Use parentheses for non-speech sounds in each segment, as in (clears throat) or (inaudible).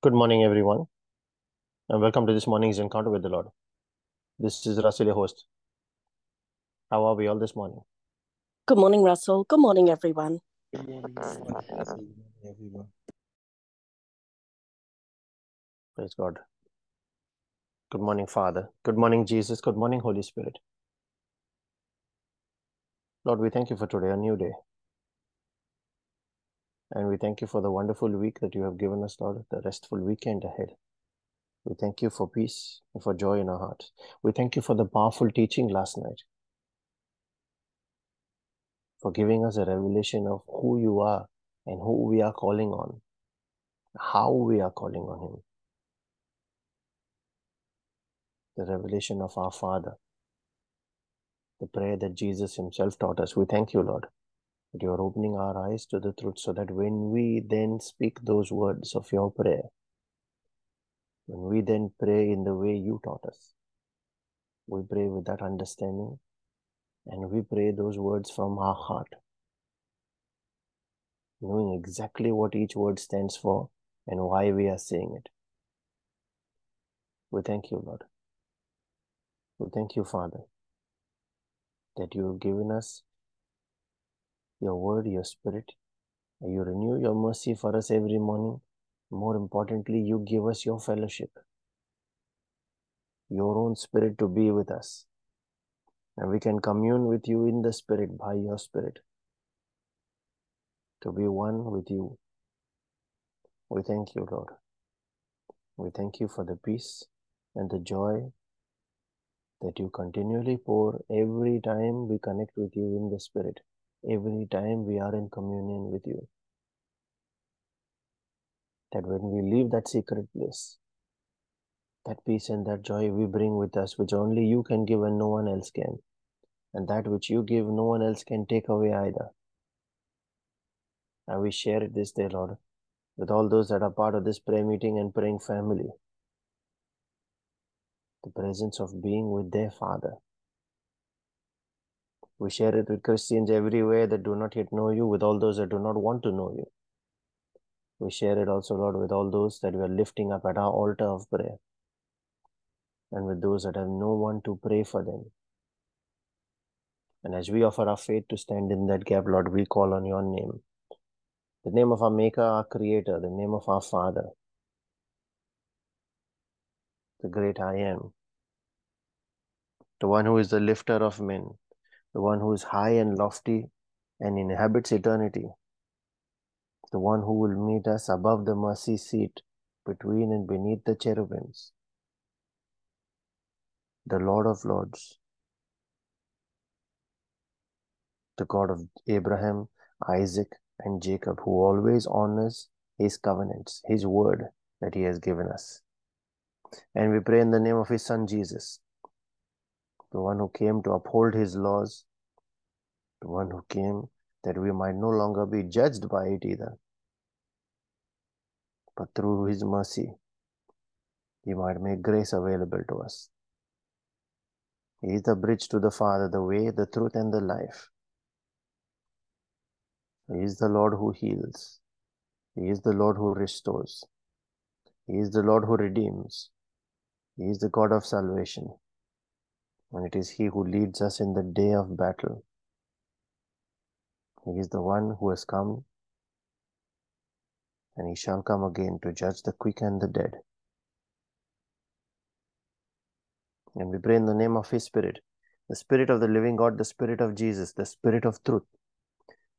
Good morning, everyone, and welcome to this morning's encounter with the Lord. This is Russell, your host. How are we all this morning? Good morning, Russell. Good morning, everyone. Good morning, Good morning, everyone. Praise God. Good morning, Father. Good morning, Jesus. Good morning, Holy Spirit. Lord, we thank you for today, a new day. And we thank you for the wonderful week that you have given us, Lord, the restful weekend ahead. We thank you for peace and for joy in our hearts. We thank you for the powerful teaching last night, for giving us a revelation of who you are and who we are calling on, how we are calling on Him. The revelation of our Father, the prayer that Jesus Himself taught us. We thank you, Lord, that you are opening our eyes to the truth so that when we then speak those words of your prayer, when we then pray in the way you taught us, we pray with that understanding and we pray those words from our heart, knowing exactly what each word stands for and why we are saying it. We thank you, Lord. We thank you, Father, that you have given us your word, your spirit. You renew your mercy for us every morning. More importantly, you give us your fellowship, your own spirit to be with us. And we can commune with you in the spirit by your spirit, to be one with you. We thank you, Lord. We thank you for the peace and the joy that you continually pour every time we connect with you in the spirit, every time we are in communion with you. That when we leave that secret place, that peace and that joy we bring with us, which only you can give and no one else can. And that which you give, no one else can take away either. And we share it this day, Lord, with all those that are part of this prayer meeting and praying family. The presence of being with their Father. We share it with Christians everywhere that do not yet know you, with all those that do not want to know you. We share it also, Lord, with all those that we are lifting up at our altar of prayer, and with those that have no one to pray for them. And as we offer our faith to stand in that gap, Lord, we call on your name. The name of our Maker, our Creator, the name of our Father, the great I am, the one who is the lifter of men, the one who is high and lofty and inhabits eternity, the one who will meet us above the mercy seat, between and beneath the cherubims, the Lord of Lords, the God of Abraham, Isaac, and Jacob, who always honors his covenants, his word that he has given us. And we pray in the name of his Son Jesus, the one who came to uphold his laws, the one who came that we might no longer be judged by it either, but through his mercy, he might make grace available to us. He is the bridge to the Father, the way, the truth, and the life. He is the Lord who heals. He is the Lord who restores. He is the Lord who redeems. He is the God of salvation. And it is He who leads us in the day of battle. He is the one who has come, and He shall come again to judge the quick and the dead. And we pray in the name of His Spirit, the Spirit of the living God, the Spirit of Jesus, the Spirit of truth,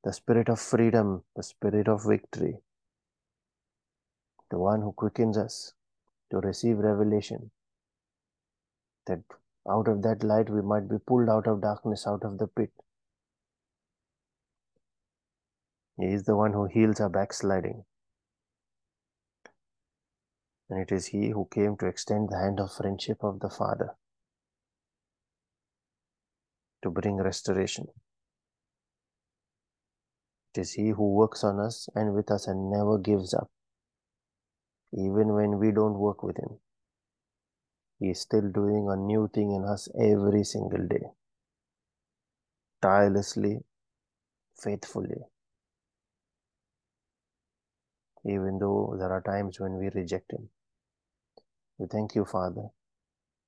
the Spirit of freedom, the Spirit of victory, the one who quickens us to receive revelation, that out of that light we might be pulled out of darkness, out of the pit. He is the one who heals our backsliding. And it is He who came to extend the hand of friendship of the Father to bring restoration. It is He who works on us and with us and never gives up. Even when we don't work with Him, He is still doing a new thing in us every single day, tirelessly, faithfully. even though there are times when we reject Him. We thank you, Father,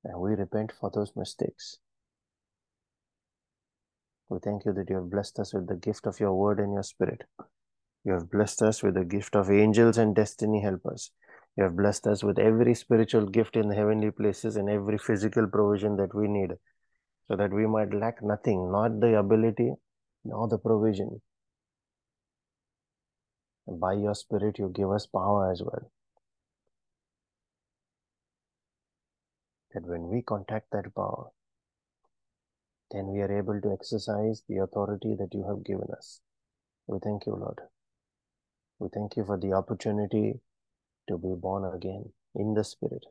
and we repent for those mistakes. We thank you that you have blessed us with the gift of your word and your spirit. You have blessed us with the gift of angels and destiny helpers. You have blessed us with every spiritual gift in the heavenly places and every physical provision that we need, so that we might lack nothing, not the ability, nor the provision. And by your spirit, you give us power as well. That when we contact that power, then we are able to exercise the authority that you have given us. We thank you, Lord. We thank you for the opportunity to be born again in the Spirit.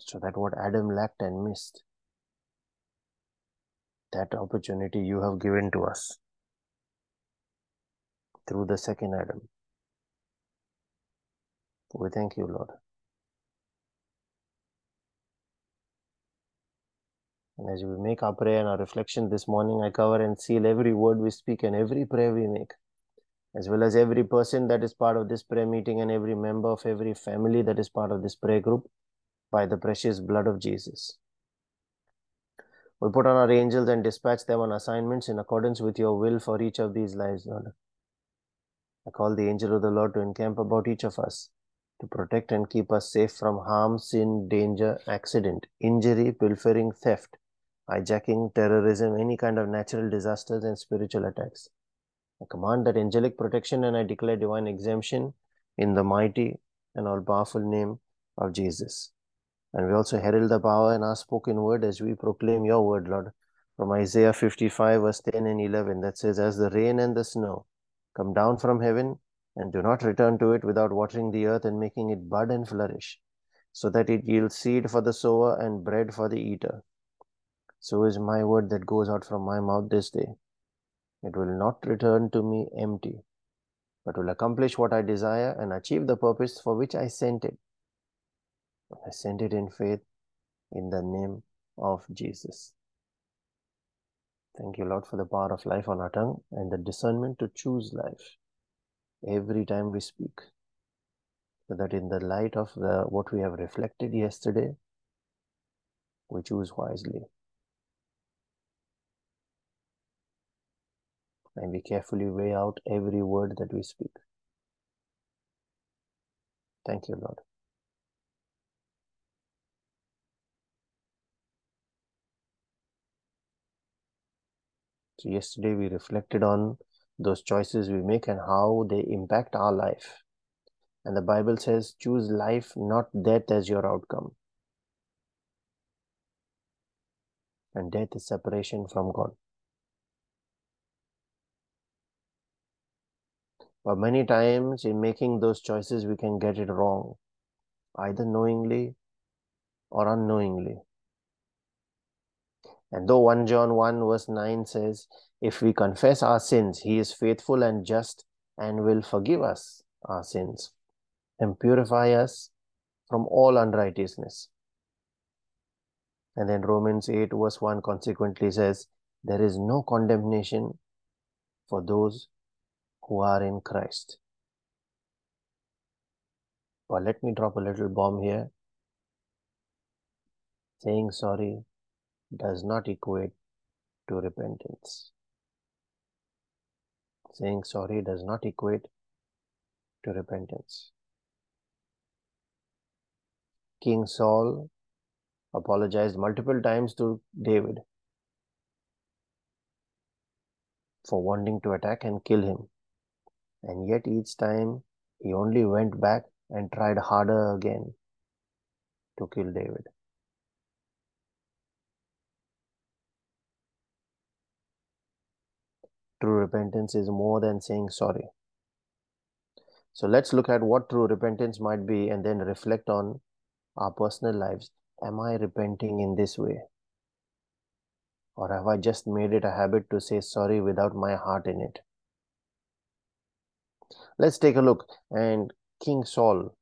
So that what Adam lacked and missed, that opportunity you have given to us through the second Adam. We thank you, Lord. And as we make our prayer and our reflection this morning, I cover and seal every word we speak and every prayer we make, as well as every person that is part of this prayer meeting and every member of every family that is part of this prayer group by the precious blood of Jesus. We put on our angels and dispatch them on assignments in accordance with your will for each of these lives, Lord. I call the angel of the Lord to encamp about each of us, to protect and keep us safe from harm, sin, danger, accident, injury, pilfering, theft, hijacking, terrorism, any kind of natural disasters and spiritual attacks. I command that angelic protection and I declare divine exemption in the mighty and all powerful name of Jesus. And we also herald the power in our spoken word as we proclaim your word, Lord, from Isaiah 55, verse 10 and 11, that says, As the rain and the snow come down from heaven and do not return to it without watering the earth and making it bud and flourish, so that it yields seed for the sower and bread for the eater. So is my word that goes out from my mouth this day. It will not return to me empty, but will accomplish what I desire and achieve the purpose for which I sent it. I sent it in faith in the name of Jesus. Thank you, Lord, for the power of life on our tongue and the discernment to choose life every time we speak. So that in the light of the what we have reflected yesterday, we choose wisely. And we carefully weigh out every word that we speak. Thank you, Lord. So, yesterday we reflected on those choices we make and how they impact our life. And the Bible says, choose life, not death, as your outcome. And death is separation from God. But many times in making those choices, we can get it wrong, either knowingly or unknowingly. And though 1 John 1 verse 9 says, If we confess our sins, he is faithful and just and will forgive us our sins and purify us from all unrighteousness. And then Romans 8 verse 1 consequently says, There is no condemnation for those who are in Christ. But let me drop a little bomb here. Saying sorry does not equate to repentance. Saying sorry does not equate to repentance. King Saul apologized multiple times to David for wanting to attack and kill him. And yet, each time he only went back and tried harder again to kill David. True repentance is more than saying sorry. So let's look at what true repentance might be and then reflect on our personal lives. Am I repenting in this way? Or have I just made it a habit to say sorry without my heart in it? Let's take a look. And King Saul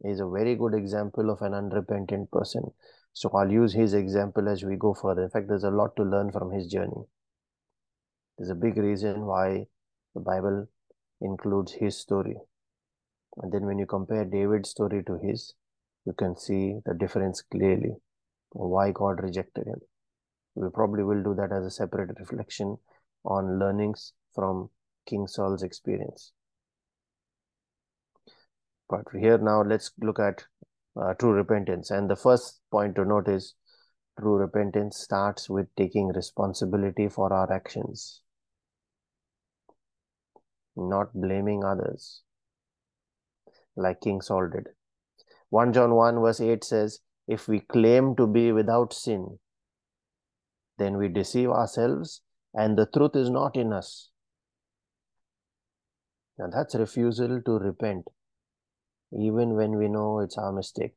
is a very good example of an unrepentant person. So I'll use his example as we go further. In fact, there's a lot to learn from his journey. There's a big reason why the Bible includes his story. And then when you compare David's story to his, you can see the difference clearly, why God rejected him. We probably will do that as a separate reflection on learnings from King Saul's experience. But here now let's look at uh, true repentance. And the first point to note is true repentance starts with taking responsibility for our actions, not blaming others, like King Saul did. 1 John 1 verse 8 says, If we claim to be without sin, then we deceive ourselves and the truth is not in us. Now that's refusal to repent, even when we know it's our mistake.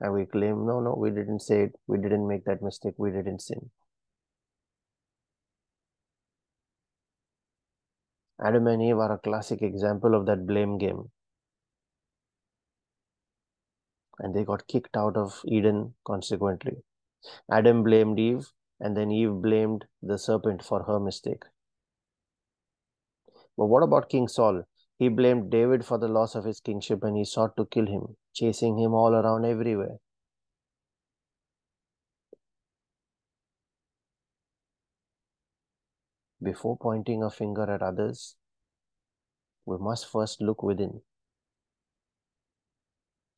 And we claim, no, no, we didn't say it, we didn't make that mistake, we didn't sin. Adam and Eve are a classic example of that blame game. And they got kicked out of Eden consequently. Adam blamed Eve, and then Eve blamed the serpent for her mistake. But what about King Saul? He blamed David for the loss of his kingship and he sought to kill him, chasing him all around everywhere. Before pointing a finger at others, we must first look within.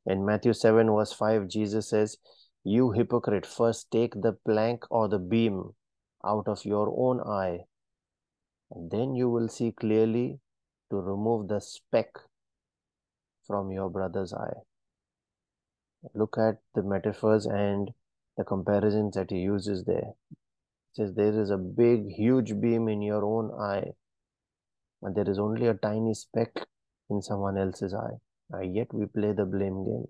In Matthew 7, verse 5, Jesus says, You hypocrite, first take the plank or the beam out of your own eye, and then you will see clearly to remove the speck from your brother's eye. Look at the metaphors and the comparisons that he uses there. He says there is a big, huge beam in your own eye, and there is only a tiny speck in someone else's eye. And yet we play the blame game.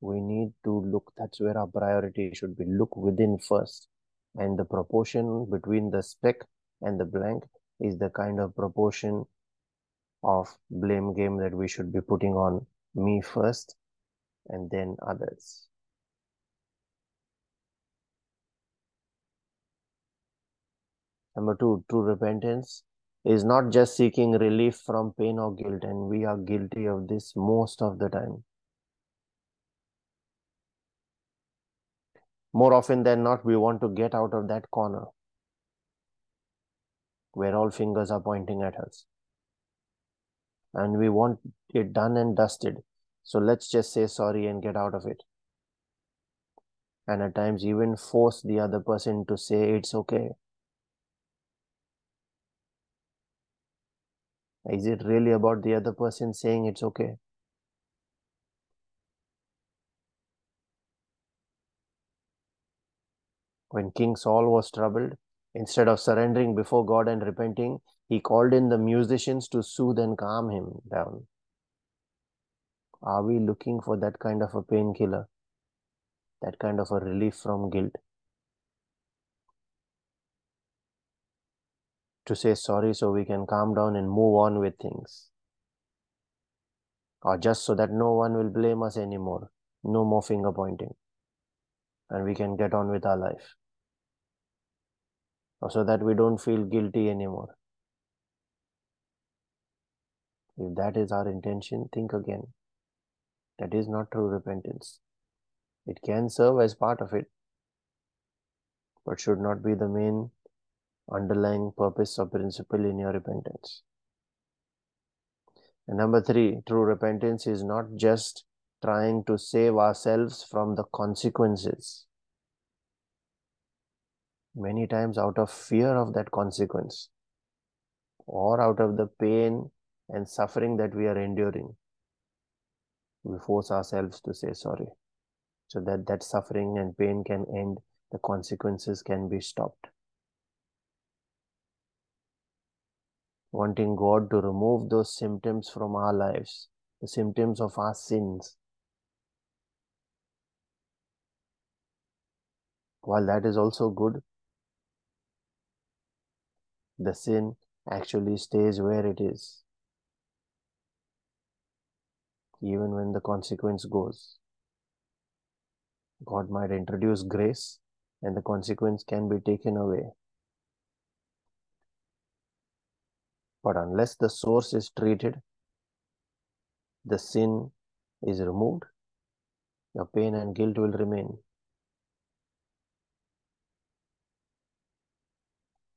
We need to look, that's where our priority should be. Look within first. And the proportion between the speck and the blank is the kind of proportion of blame game that we should be putting on me first and then others. Number two, true repentance is not just seeking relief from pain or guilt, and we are guilty of this most of the time. More often than not, we want to get out of that corner where all fingers are pointing at us. And we want it done and dusted. So let's just say sorry and get out of it. And at times, even force the other person to say it's okay. Is it really about the other person saying it's okay? When King Saul was troubled, instead of surrendering before God and repenting, he called in the musicians to soothe and calm him down. Are we looking for that kind of a painkiller? That kind of a relief from guilt? to say sorry so we can calm down and move on with things. Or just so that no one will blame us anymore. No more finger pointing. And we can get on with our life. Or so that we don't feel guilty anymore. If that is our intention, think again. That is not true repentance. It can serve as part of it, but should not be the main underlying purpose or principle in your repentance. And number three, true repentance is not just trying to save ourselves from the consequences. Many times, out of fear of that consequence, or out of the pain and suffering that we are enduring, we force ourselves to say sorry so that that suffering and pain can end, the consequences can be stopped. wanting God to remove those symptoms from our lives, the symptoms of our sins. While that is also good, the sin actually stays where it is, even when the consequence goes. God might introduce grace, and the consequence can be taken away. But unless the source is treated, the sin is removed, your pain and guilt will remain.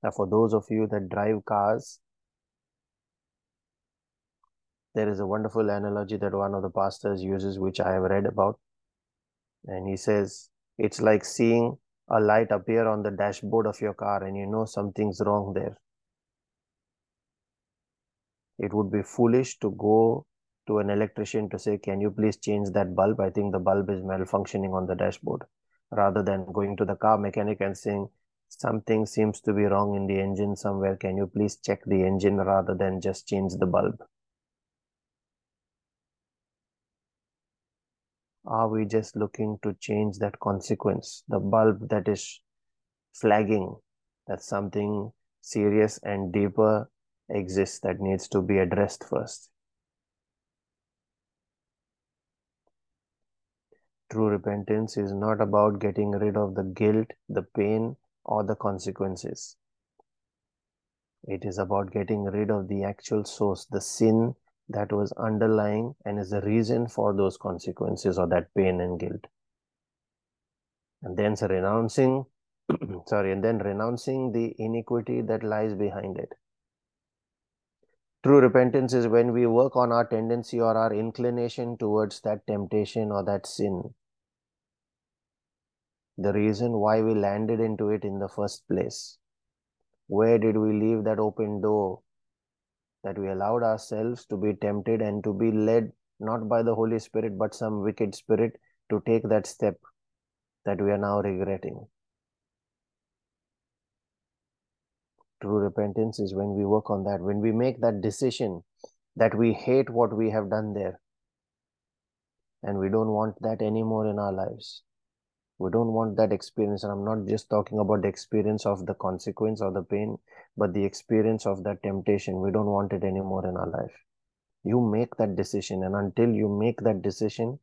Now, for those of you that drive cars, there is a wonderful analogy that one of the pastors uses, which I have read about. And he says, it's like seeing a light appear on the dashboard of your car and you know something's wrong there. It would be foolish to go to an electrician to say, Can you please change that bulb? I think the bulb is malfunctioning on the dashboard. Rather than going to the car mechanic and saying, Something seems to be wrong in the engine somewhere. Can you please check the engine rather than just change the bulb? Are we just looking to change that consequence, the bulb that is flagging that something serious and deeper exists that needs to be addressed first? True repentance is not about getting rid of the guilt, the pain, or the consequences. It is about getting rid of the actual source, the sin that was underlying and is the reason for those consequences or that pain and guilt. And then renouncing, (clears throat) sorry, and then renouncing the iniquity that lies behind it. True repentance is when we work on our tendency or our inclination towards that temptation or that sin. The reason why we landed into it in the first place. Where did we leave that open door that we allowed ourselves to be tempted and to be led not by the Holy Spirit but some wicked spirit to take that step that we are now regretting. True repentance is when we work on that, when we make that decision that we hate what we have done there and we don't want that anymore in our lives. We don't want that experience. And I'm not just talking about the experience of the consequence or the pain, but the experience of that temptation. We don't want it anymore in our life. You make that decision. And until you make that decision,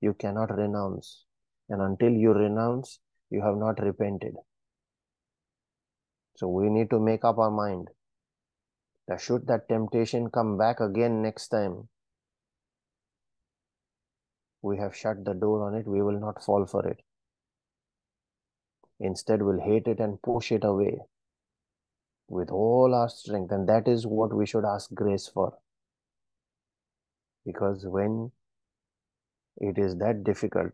you cannot renounce. And until you renounce, you have not repented. So we need to make up our mind that should that temptation come back again next time, we have shut the door on it, we will not fall for it. Instead, we'll hate it and push it away with all our strength. And that is what we should ask grace for. Because when it is that difficult,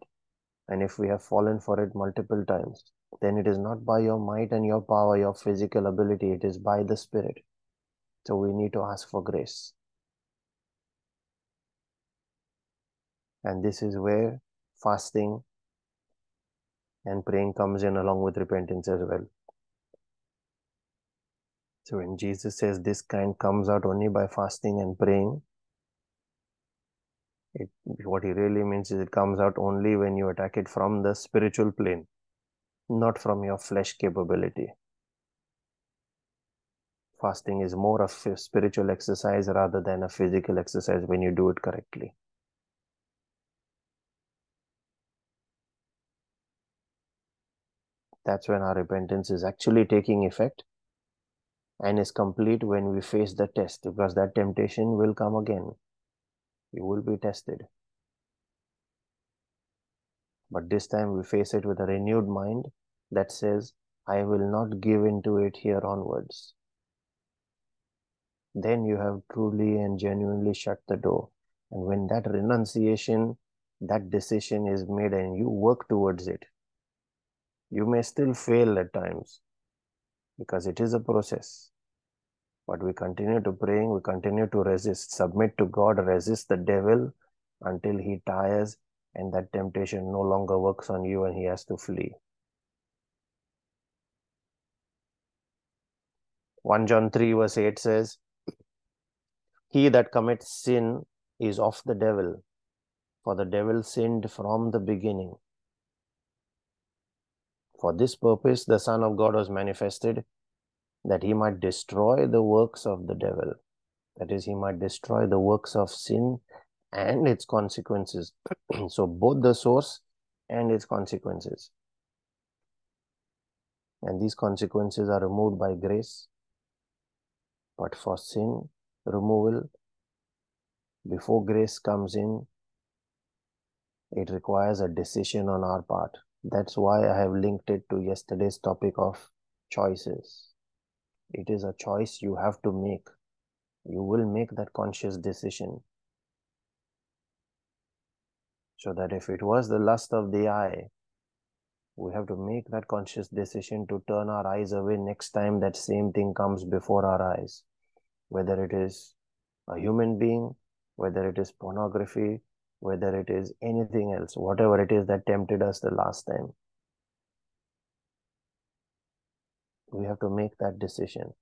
and if we have fallen for it multiple times, then it is not by your might and your power, your physical ability, it is by the Spirit. So we need to ask for grace. And this is where fasting and praying comes in along with repentance as well. So when Jesus says this kind comes out only by fasting and praying, it, what he really means is it comes out only when you attack it from the spiritual plane, not from your flesh capability. Fasting is more of a spiritual exercise rather than a physical exercise when you do it correctly. That's when our repentance is actually taking effect and is complete when we face the test because that temptation will come again. You will be tested. But this time we face it with a renewed mind that says, I will not give into it here onwards. Then you have truly and genuinely shut the door. And when that renunciation, that decision is made and you work towards it, you may still fail at times because it is a process. But we continue to pray, we continue to resist, submit to God, resist the devil until he tires and that temptation no longer works on you and he has to flee. 1 John 3 verse 8 says, He that commits sin is of the devil, for the devil sinned from the beginning. For this purpose, the Son of God was manifested, that he might destroy the works of the devil. That is, he might destroy the works of sin and its consequences. (clears throat) so, both the source and its consequences. And these consequences are removed by grace, But for sin removal, before grace comes in, it requires a decision on our part. That's why I have linked it to yesterday's topic of choices. It is a choice you have to make. You will make that conscious decision. So that if it was the lust of the eye, we have to make that conscious decision to turn our eyes away next time that same thing comes before our eyes. Whether it is a human being, whether it is pornography, whether it is anything else, whatever it is that tempted us the last time. We have to make that decision.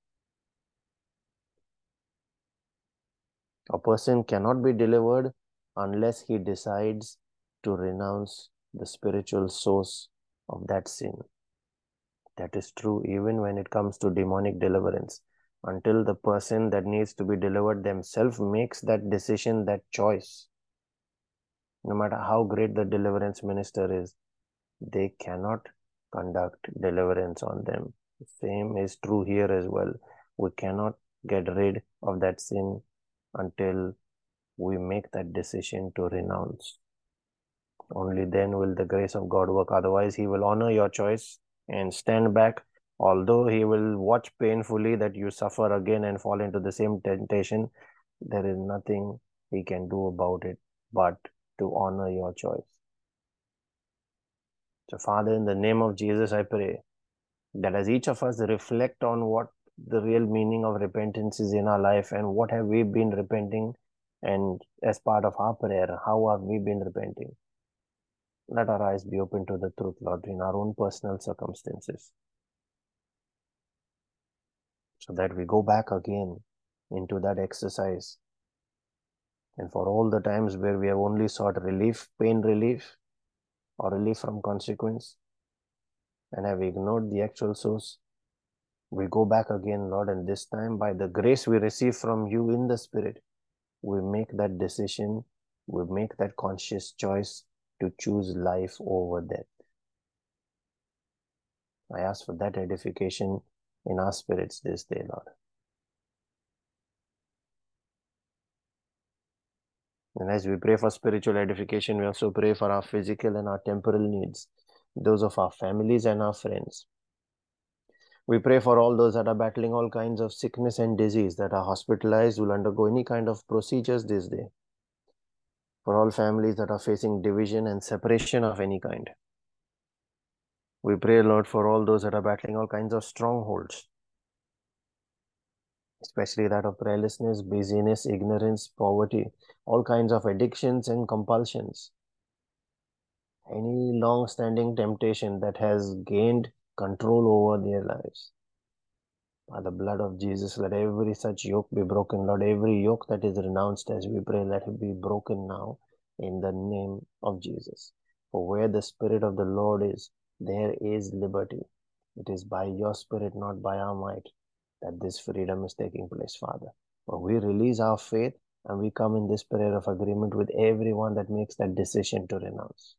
A person cannot be delivered unless he decides to renounce the spiritual source of that sin. That is true even when it comes to demonic deliverance. Until the person that needs to be delivered themselves makes that decision, that choice, no matter how great the deliverance minister is, they cannot conduct deliverance on them. Same is true here as well. We cannot get rid of that sin until we make that decision to renounce. Only then will the grace of God work. Otherwise, He will honor your choice and stand back. Although He will watch painfully that you suffer again and fall into the same temptation, there is nothing He can do about it but to honor your choice. So, Father, in the name of Jesus, I pray that as each of us reflect on what the real meaning of repentance is in our life and what have we been repenting and as part of our prayer, how have we been repenting? Let our eyes be open to the truth, Lord, in our own personal circumstances. So that we go back again into that exercise. And for all the times where we have only sought relief, pain relief, or relief from consequence, and have ignored the actual source, we go back again, Lord, and this time by the grace we receive from you in the Spirit, we make that decision, we make that conscious choice to choose life over death. I ask for that edification in our spirits this day, Lord. And as we pray for spiritual edification, we also pray for our physical and our temporal needs, those of our families and our friends. We pray for all those that are battling all kinds of sickness and disease, that are hospitalized, will undergo any kind of procedures this day. For all families that are facing division and separation of any kind. We pray, Lord, for all those that are battling all kinds of strongholds, especially that of prayerlessness, busyness, ignorance, poverty, all kinds of addictions and compulsions. Any long standing temptation that has gained control over their lives. By the blood of Jesus, let every such yoke be broken. Lord, every yoke that is renounced as we pray, let it be broken now in the name of Jesus. For where the Spirit of the Lord is, there is liberty. It is by your Spirit, not by our might, that this freedom is taking place, Father. But we release our faith and we come in this prayer of agreement with everyone that makes that decision to renounce.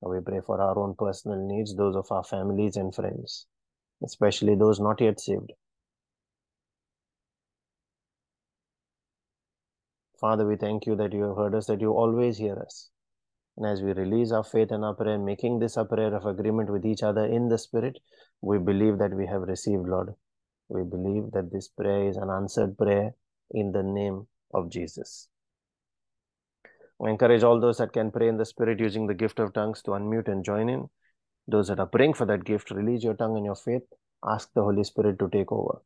We pray for our own personal needs, those of our families and friends, especially those not yet saved. Father, we thank you that you have heard us, that you always hear us. And as we release our faith and our prayer, making this a prayer of agreement with each other in the Spirit, we believe that we have received, Lord. We believe that this prayer is an answered prayer in the name of Jesus. We encourage all those that can pray in the Spirit using the gift of tongues to unmute and join in. Those that are praying for that gift, release your tongue and your faith. Ask the Holy Spirit to take over.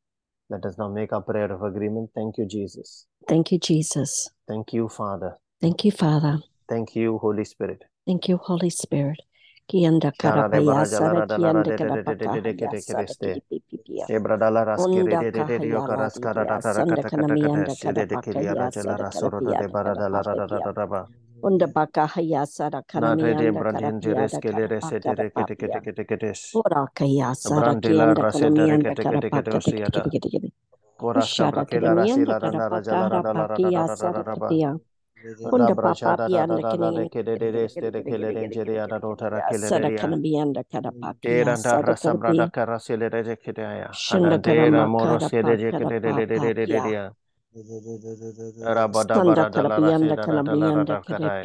Let us now make our prayer of agreement. Thank you, Jesus. Thank you, Jesus. Thank you, Father. Thank you, Father. Thank you, Holy Spirit. Thank you, Holy Spirit. Kianda karabaya sara kianda sara. Ebradala de de de karas de de baradala sara. Ora kaya sara kianda Ushara sara. Kunda papa de kenene de kele de jere ara rotara kelere sada kana bianda kada papa ra da rasa brada kara selere je kedaya ana dera moro de je kede de de de de de de ya. Ara bada bara da la la sere da la la da kara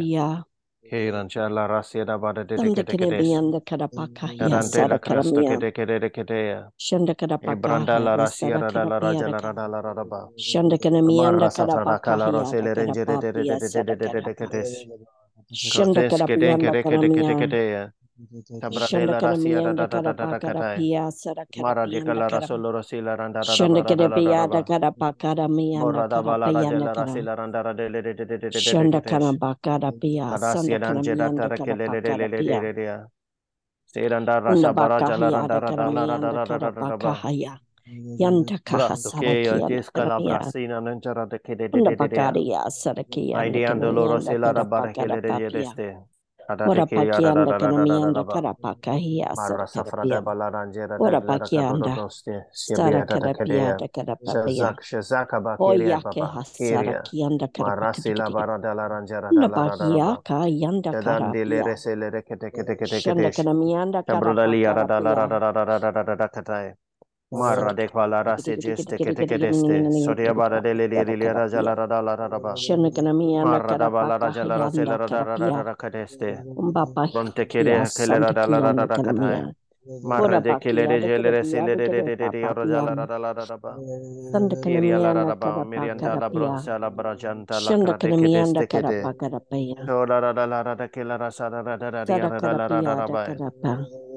Shandakarabianda Karapakaya Sadakaramia Shandakarapakaya Shandakaramianda Karapakaya Shandakaramianda Karapakaya Tabratela Rasia da da Sarakia, Ora pakianda kanamianda karapaka hiasa tapia. Ora pakianda stara karapia da karapapia. Oya ke hasara kianda karapaka. Ula pakia ka yanda karapia. Shanda ra karapaka. Mara de quala raste geste che te chedeste, soria bara delle lirile rajala radala raraba. Mara da bala rajala rasela radara radara cadeste. Bonte chiede che le radala radara cadai. Mara de che le regele resile de de de de de rajala radala raraba. Iria la raraba, mirianta la bronza la brajanta la crate che deste che te. Sola radala radara che la rasara radara radara radara radara radara radara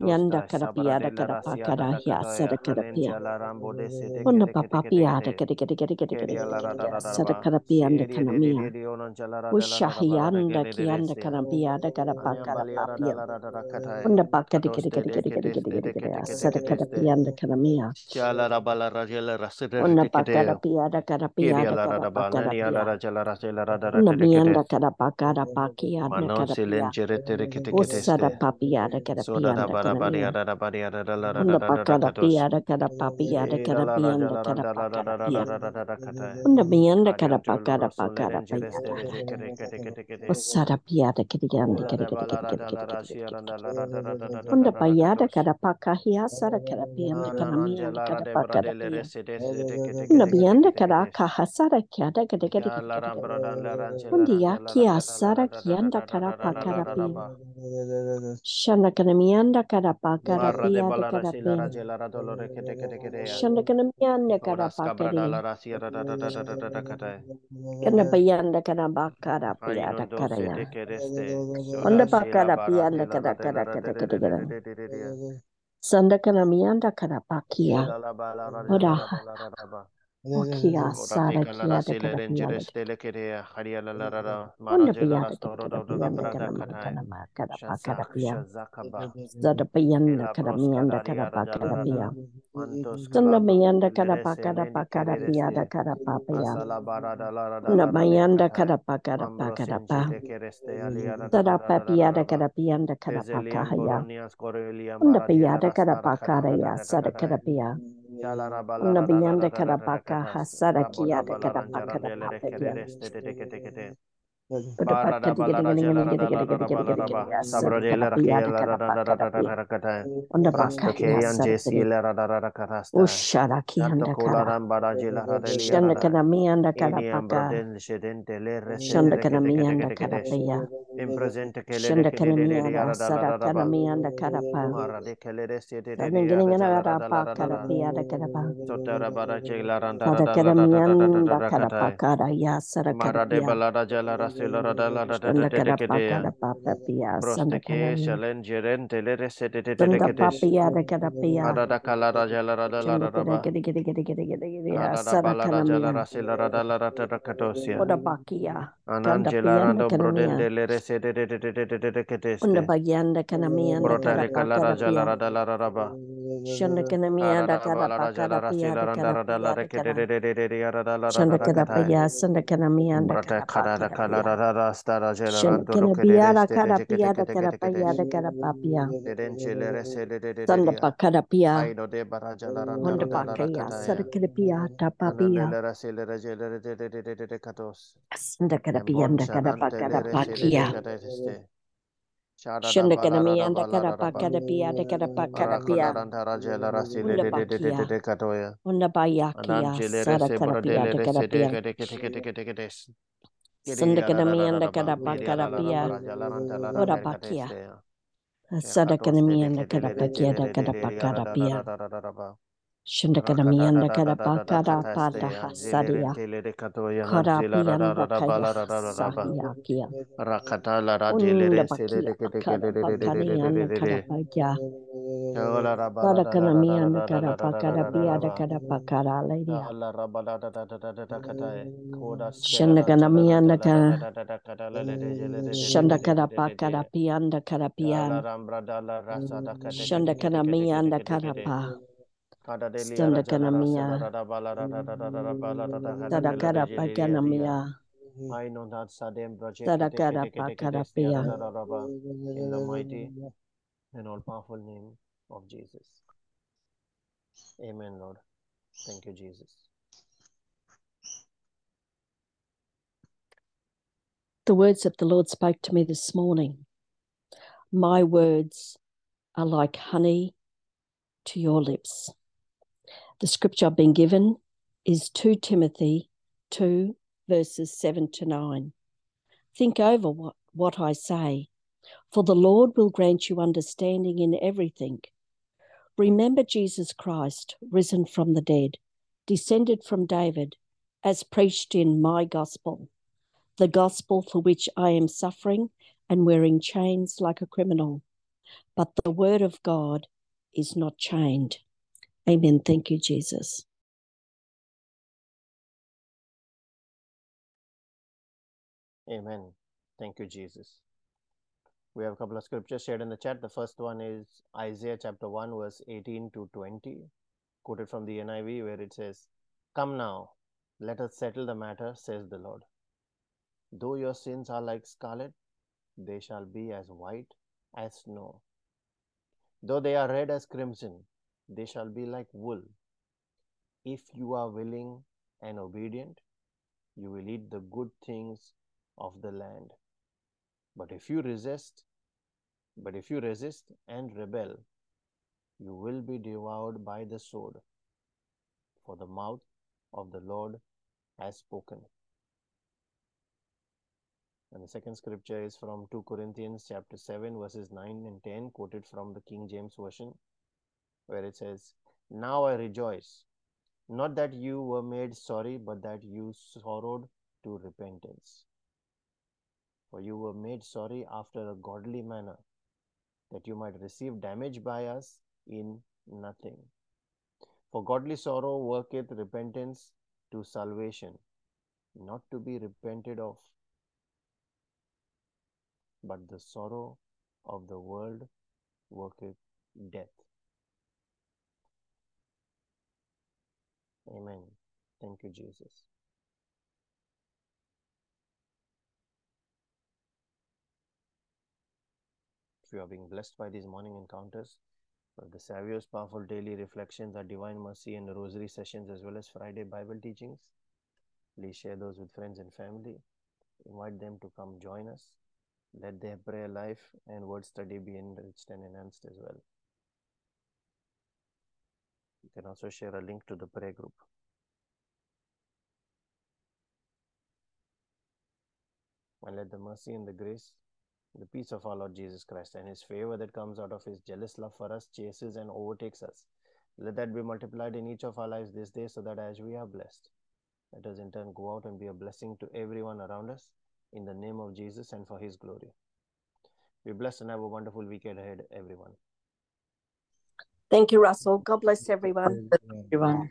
Yanda kada piada kada pa kada hiasa da kada pia. Onda papa piada kada kada kada kada kada sada kada pianda kada mia. Ushahi yanda kianda kana piada kada pa kada pa pia. Ona pa kada kada kada kada kada kada kada kada sada kada pianda kada mia. Onda pa kada piada kada piada kada pa kada pia. Onda mianda kada pa kada pa kianda kada pia. Usada pa piada kada pia kada ada ada ada ada ada ada ada kada ada kada ada kada ada kada kada kada kada ada kada ada kada kada kada ada kada kada ada kada kada kada ada kada kada kada kada ada kada ada kada shana kada mianda carapa carapia de carapia shanda kana mianda carapa kana bayanda kana bakara pia da karaya onda bakara pia da kada kada kada kada kada sanda kana mianda carapa kia ora Sada Una the kadabaka hasara kiyada kadabaka da Shanda Shandakana miya, shandakana miya, shandakana miya, Karapiara karapiara karapayara karapapia. Sanda pakarapia. Honda pakaya sarakarapia tapapia. Sanda karapia anda karapakarapakia. Shanda kanami anda karapakarapi anda karapakarapia. Honda pakia. Honda payakia sarakarapia anda karapia. Sandakadamianda Kadapakadapia Odapakia. Sadakadamianda Kadapakia Kadapakadapia. Shindakadamianda Kadapakadapata Hasadia. Kodapianda Kayasahiakia. Rakatala Radile Kadapakadianda Kadapakia. Parakanamiana Karapakara Piada Karapakara Lady Shandaganamiana Shandakarapakara Pianda Karapian Shandakanamiana Karapa Sandakanamia Tadakarapakanamia Tadakarapakarapia in the mighty and all powerful name of Jesus. Amen, Lord. Thank you, Jesus. The words that the Lord spoke to me this morning. My words are like honey to your lips. The scripture I've been given is 2 Timothy 2, verses 7 to 9. Think over what, what I say, for the Lord will grant you understanding in everything. Remember Jesus Christ, risen from the dead, descended from David, as preached in my gospel, the gospel for which I am suffering and wearing chains like a criminal. But the word of God is not chained. Amen. Thank you, Jesus. Amen. Thank you, Jesus. We have a couple of scriptures shared in the chat. The first one is Isaiah chapter 1, verse 18 to 20, quoted from the NIV, where it says, Come now, let us settle the matter, says the Lord. Though your sins are like scarlet, they shall be as white as snow. Though they are red as crimson, they shall be like wool. If you are willing and obedient, you will eat the good things of the land. But if you resist, but if you resist and rebel, you will be devoured by the sword. For the mouth of the Lord has spoken. And the second scripture is from 2 Corinthians chapter 7 verses 9 and 10 quoted from the King James version where it says, "Now I rejoice, not that you were made sorry, but that you sorrowed to repentance. For you were made sorry after a godly manner, that you might receive damage by us in nothing. For godly sorrow worketh repentance to salvation, not to be repented of, but the sorrow of the world worketh death. Amen. Thank you, Jesus. You are being blessed by these morning encounters, uh, the Saviour's powerful daily reflections, our divine mercy and rosary sessions, as well as Friday Bible teachings, please share those with friends and family. Invite them to come join us. Let their prayer life and word study be enriched and enhanced as well. You can also share a link to the prayer group. And let the mercy and the grace, the peace of our Lord Jesus Christ and his favor that comes out of his jealous love for us chases and overtakes us. Let that be multiplied in each of our lives this day so that as we are blessed, let us in turn go out and be a blessing to everyone around us in the name of Jesus and for His glory. Be blessed and have a wonderful weekend ahead, everyone. Thank you, Russell. God bless everyone. Everyone. everyone.